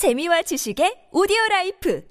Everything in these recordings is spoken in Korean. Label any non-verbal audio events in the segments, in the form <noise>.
재미와 지식의 오디오 라이프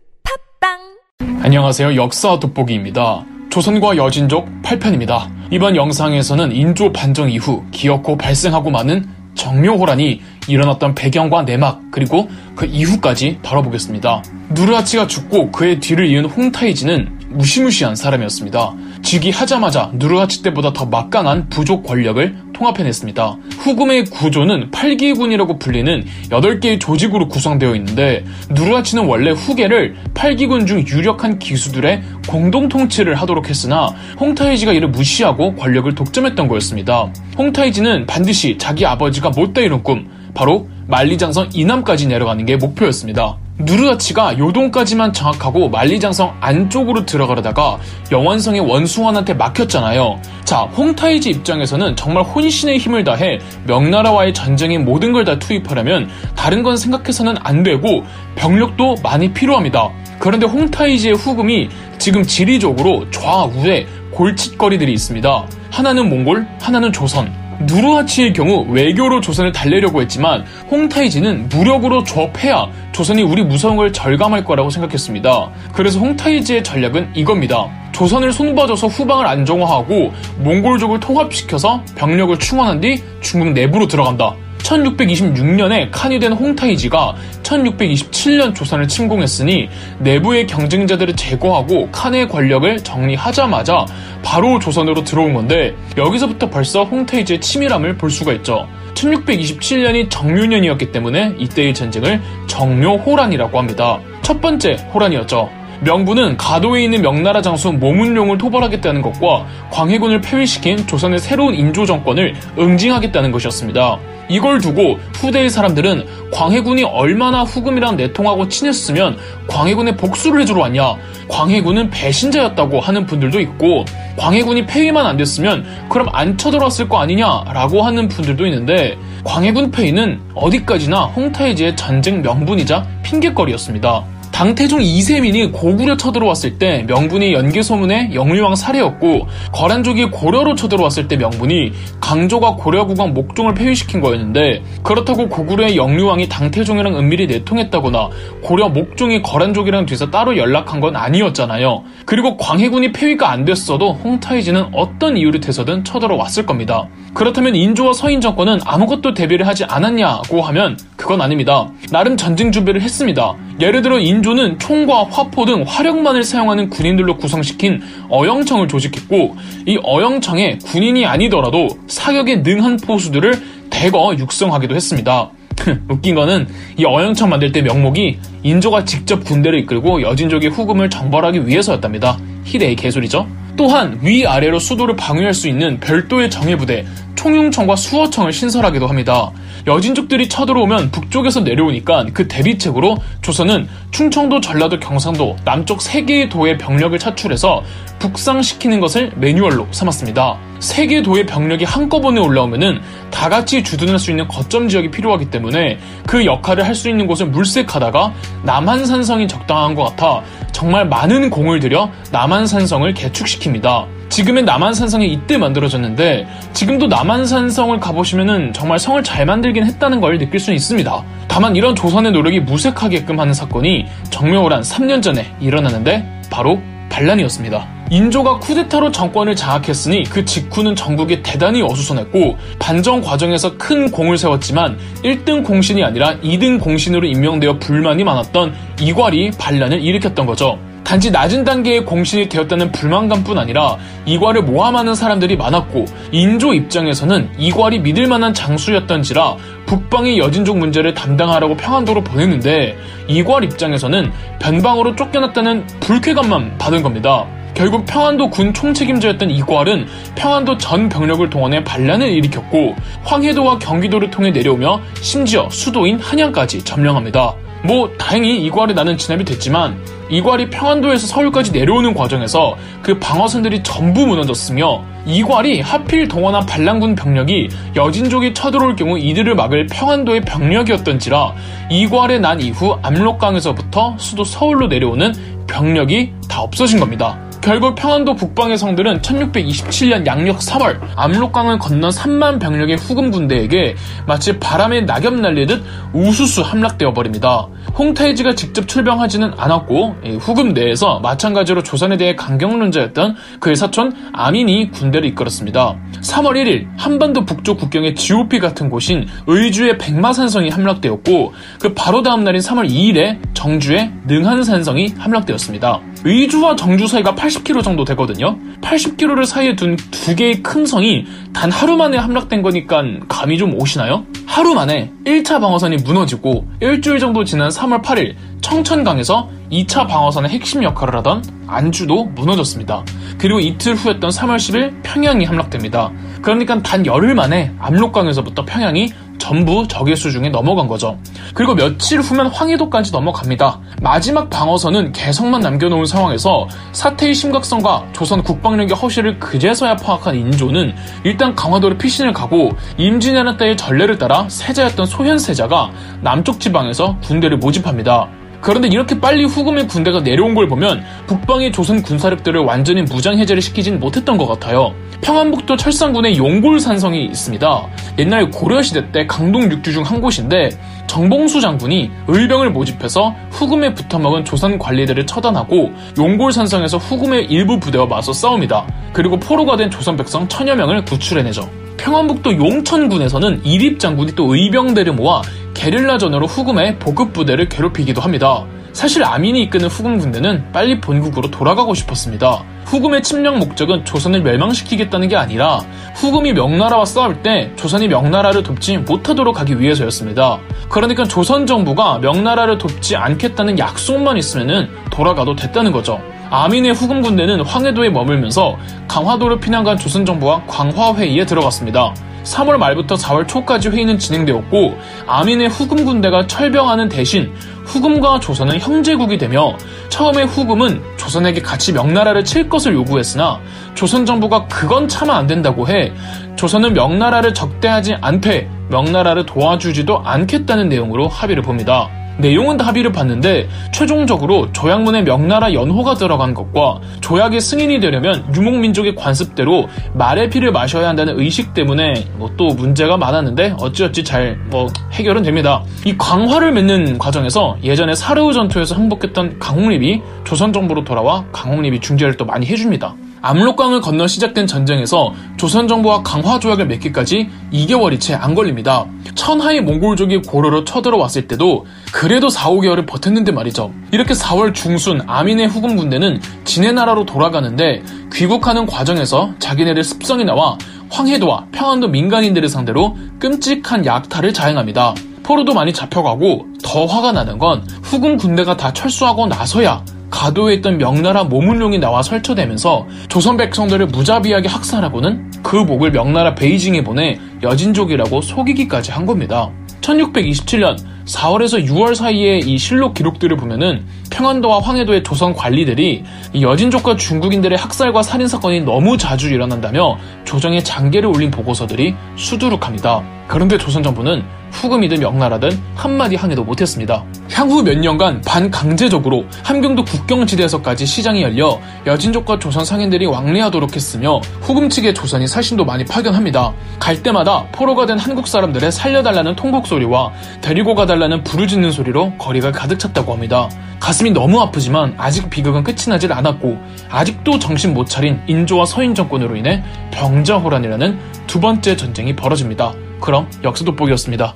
팟빵 안녕하세요. 역사 돋보기입니다. 조선과 여진족 8편입니다. 이번 영상에서는 인조 반정 이후 기어코 발생하고 만 정묘호란이 일어났던 배경과 내막 그리고 그 이후까지 다뤄보겠습니다. 누르하치가 죽고 그의 뒤를 이은 홍타이지는 무시무시한 사람이었습니다. 즉위하자마자 누르하치 때보다 더 막강한 부족 권력을 통합해냈습니다. 후금의 구조는 8기군이라고 불리는 8개의 조직으로 구성되어 있는데 누르하치는 원래 후계를 8기군 중 유력한 기수들의 공동 통치를 하도록 했으나 홍타이지가 이를 무시하고 권력을 독점했던 거였습니다. 홍타이지는 반드시 자기 아버지가 못다 이룬 꿈, 바로 만리장성 이남까지 내려가는 게 목표였습니다. 누르하치가 요동까지만 장악하고 만리장성 안쪽으로 들어가려다가 영원성의 원숭원한테 막혔잖아요. 자, 홍타이지 입장에서는 정말 혼신의 힘을 다해 명나라와의 전쟁에 모든 걸 다 투입하려면 다른 건 생각해서는 안 되고 병력도 많이 필요합니다. 그런데 홍타이지의 후금이 지금 지리적으로 좌우에 골칫거리들이 있습니다. 하나는 몽골, 하나는 조선. 누르하치의 경우 외교로 조선을 달래려고 했지만 홍타이지는 무력으로 조업해야 조선이 우리 걸 절감할 거라고 생각했습니다. 그래서 홍타이지의 전략은 이겁니다. 조선을 손봐줘서 후방을 안정화하고 몽골족을 통합시켜서 병력을 충원한 뒤 중국 내부로 들어간다. 1626년에 칸이 된 홍타이지가 1627년 조선을 침공했으니 내부의 경쟁자들을 제거하고 칸의 권력을 정리하자마자 바로 조선으로 들어온 건데 여기서부터 벌써 홍타이지의 치밀함을 볼 수가 있죠. 1627년이 정묘년이었기 때문에 이때의 전쟁을 정묘호란이라고 합니다. 첫 번째 호란이었죠. 명분은 가도에 있는 명나라 장수 모문룡을 토벌하겠다는 것과 광해군을 폐위시킨 조선의 새로운 인조 정권을 응징하겠다는 것이었습니다. 이걸 두고 후대의 사람들은 광해군이 얼마나 후금이랑 내통하고 친했으면 광해군의 복수를 해주러 왔냐. 광해군은 배신자였다고 하는 분들도 있고 광해군이 폐위만 안 됐으면 그럼 안 쳐들어왔을 거 아니냐라고 하는 분들도 있는데 광해군 폐위는 어디까지나 홍타이지의 전쟁 명분이자 핑계거리였습니다. 당태종 이세민이 고구려 쳐들어왔을 때 명분이 연개소문의 영유왕 사례였고 거란족이 고려로 쳐들어왔을 때 명분이 강조가 고려국왕 목종을 폐위시킨 거였는데 그렇다고 고구려의 영유왕이 당태종이랑 은밀히 내통했다거나 고려 목종이 거란족이랑 뒤에서 따로 연락한 건 아니었잖아요. 그리고 광해군이 폐위가 안 됐어도 홍타이지는 어떤 이유를 대서든 쳐들어왔을 겁니다. 그렇다면 인조와 서인 정권은 아무것도 대비를 하지 않았냐고 하면 그건 아닙니다. 나름 전쟁 준비를 했습니다. 예를 들어 인조는 총과 화포 등 화력만을 사용하는 군인들로 구성시킨 어영청을 조직했고 이 어영청에 군인이 아니더라도 사격에 능한 포수들을 대거 육성하기도 했습니다. <laughs> 웃긴 거는 이 어영청 만들 때 명목이 인조가 직접 군대를 이끌고 여진족의 후금을 정벌하기 위해서였답니다. 희대의 개소리죠. 또한 위아래로 수도를 방위할 수 있는 별도의 정예부대 총융청과 수어청을 신설하기도 합니다. 여진족들이 쳐들어오면 북쪽에서 내려오니까 그 대비책으로 조선은 충청도, 전라도, 경상도 남쪽 세 개의 도의 병력을 차출해서 북상시키는 것을 매뉴얼로 삼았습니다. 세개 도의 병력이 한꺼번에 올라오면은 다 같이 주둔할 수 있는 거점 지역이 필요하기 때문에 그 역할을 할 수 있는 곳을 물색하다가 남한산성이 적당한 것 같아 정말 많은 공을 들여 남한산성을 개축시킵니다. 지금의 남한산성이 이때 만들어졌는데 지금도 남한산성을 가보시면은 정말 성을 잘 만들긴 했다는 걸 느낄 수 있습니다. 다만 이런 조선의 노력이 무색하게끔 하는 사건이 정묘호란 3년 전에 일어나는데 바로 반란이었습니다. 인조가 쿠데타로 정권을 장악했으니 그 직후는 전국에 대단히 어수선했고 반정 과정에서 큰 공을 세웠지만 1등 공신이 아니라 2등 공신으로 임명되어 불만이 많았던 이괄이 반란을 일으켰던 거죠. 단지 낮은 단계의 공신이 되었다는 불만감뿐 아니라 이괄을 모함하는 사람들이 많았고 인조 입장에서는 이괄이 믿을 만한 장수였던지라 북방의 여진족 문제를 담당하라고 평안도로 보냈는데 이괄 입장에서는 변방으로 쫓겨났다는 불쾌감만 받은 겁니다. 결국 평안도 군 총책임자였던 이괄은 평안도 전 병력을 동원해 반란을 일으켰고 황해도와 경기도를 통해 내려오며 심지어 수도인 한양까지 점령합니다. 뭐 다행히 이괄이 나는 진압이 됐지만 이괄이 평안도에서 서울까지 내려오는 과정에서 그 방어선들이 전부 무너졌으며 이괄이 하필 동원한 반란군 병력이 여진족이 쳐들어올 경우 이들을 막을 평안도의 병력이었던지라 이괄에 난 이후 압록강에서부터 수도 서울로 내려오는 병력이 다 없어진 겁니다. 결국 평안도 북방의 성들은 1627년 양력 3월 압록강을 건넌 3만 병력의 후금 군대에게 마치 바람에 낙엽 날리듯 우수수 함락되어 버립니다. 홍태지가 직접 출병하지는 않았고 후금 내에서 마찬가지로 조선에 대해 강경론자였던 그의 사촌 아민이 군대를 이끌었습니다. 3월 1일 한반도 북쪽 국경의 GOP 같은 곳인 의주의 백마산성이 함락되었고 그 바로 다음 날인 3월 2일에 정주의 능한산성이 함락되었습니다. 의주와 정주 사이가 80km 정도 되거든요. 80km를 사이에 둔 두 개의 큰 성이 단 하루 만에 함락된 거니까 감이 좀 오시나요? 하루 만에 1차 방어선이 무너지고 일주일 정도 지난 3월 8일 청천강에서 2차 방어선의 핵심 역할을 하던 안주도 무너졌습니다. 그리고 이틀 후였던 3월 10일 평양이 함락됩니다. 그러니까 단 열흘 만에 압록강에서부터 평양이 전부 적의 수중에 넘어간 거죠. 그리고 며칠 후면 황해도까지 넘어갑니다. 마지막 방어선은 개성만 남겨놓은 상황에서 사태의 심각성과 조선 국방력의 허실을 그제서야 파악한 인조는 일단 강화도로 피신을 가고 임진왜란 때의 전례를 따라 세자였던 소현세자가 남쪽 지방에서 군대를 모집합니다. 그런데 이렇게 빨리 후금의 군대가 내려온 걸 보면 북방의 조선 군사력들을 완전히 무장해제를 시키진 못했던 것 같아요. 평안북도 철산군에 용골산성이 있습니다. 옛날 고려시대 때 강동 육주 중 한 곳인데 정봉수 장군이 을병을 모집해서 후금에 붙어먹은 조선 관리들을 처단하고 용골산성에서 후금의 일부 부대와 맞서 싸웁니다. 그리고 포로가 된 조선 백성 천여 명을 구출해내죠. 평안북도 용천군에서는 이립 장군이 또 의병대를 모아 게릴라전으로 후금의 보급 부대를 괴롭히기도 합니다. 사실 아민이 이끄는 후금 군대는 빨리 본국으로 돌아가고 싶었습니다. 후금의 침략 목적은 조선을 멸망시키겠다는 게 아니라 후금이 명나라와 싸울 때 조선이 명나라를 돕지 못하도록 하기 위해서였습니다. 그러니까 조선 정부가 명나라를 돕지 않겠다는 약속만 있으면 돌아가도 됐다는 거죠. 아민의 후금 군대는 황해도에 머물면서 강화도로 피난 간 조선 정부와 광화 회의에 들어갔습니다. 3월 말부터 4월 초까지 회의는 진행되었고 아민의 후금 군대가 철병하는 대신 후금과 조선은 형제국이 되며 처음에 후금은 조선에게 같이 명나라를 칠 것을 요구했으나 조선 정부가 그건 참아 안 된다고 해 조선은 명나라를 적대하지 않되 명나라를 도와주지도 않겠다는 내용으로 합의를 봅니다. 내용은 다 합의를 봤는데 최종적으로 조약문에 명나라 연호가 들어간 것과 조약의 승인이 되려면 유목민족의 관습대로 말의 피를 마셔야 한다는 의식 때문에 뭐 또 문제가 많았는데 어찌어찌 잘 뭐 해결은 됩니다. 이 광화를 맺는 과정에서 예전에 사르우 전투에서 항복했던 강홍립이 조선 정부로 돌아와 강홍립이 중재를 또 많이 해줍니다. 압록강을 건너 시작된 전쟁에서 조선 정부와 강화 조약을 맺기까지 2개월이 채 안 걸립니다. 천하의 몽골족이 고려로 쳐들어왔을 때도 그래도 4, 5개월을 버텼는데 말이죠. 이렇게 4월 중순 아민의 후금 군대는 진해 나라로 돌아가는데 귀국하는 과정에서 자기네들 습성이 나와 황해도와 평안도 민간인들을 상대로 끔찍한 약탈을 자행합니다. 포로도 많이 잡혀가고 더 화가 나는 건 후금 군대가 다 철수하고 나서야 가도에 있던 명나라 모문룡이 나와 설쳐대면서 조선 백성들을 무자비하게 학살하고는 그 목을 명나라 베이징에 보내 여진족이라고 속이기까지 한 겁니다. 1627년 4월에서 6월 사이에 이 실록 기록들을 보면은 평안도와 황해도의 조선 관리들이 여진족과 중국인들의 학살과 살인 사건이 너무 자주 일어난다며 조정에 장계를 올린 보고서들이 수두룩합니다. 그런데 조선 정부는 후금이든 명나라든 한마디 항의도 못했습니다. 향후 몇 년간 반강제적으로 함경도 국경지대에서까지 시장이 열려 여진족과 조선 상인들이 왕래하도록 했으며 후금 측의 조선이 살신도 많이 파견합니다. 갈 때마다 포로가 된 한국 사람들의 살려달라는 통곡 소리와 데리고 가달라는 부르짖는 소리로 거리가 가득 찼다고 합니다. 가슴이 너무 아프지만 아직 비극은 끝이 나질 않았고 아직도 정신 못 차린 인조와 서인 정권으로 인해 병자호란이라는 두 번째 전쟁이 벌어집니다. 그럼 역사 돋보기였습니다.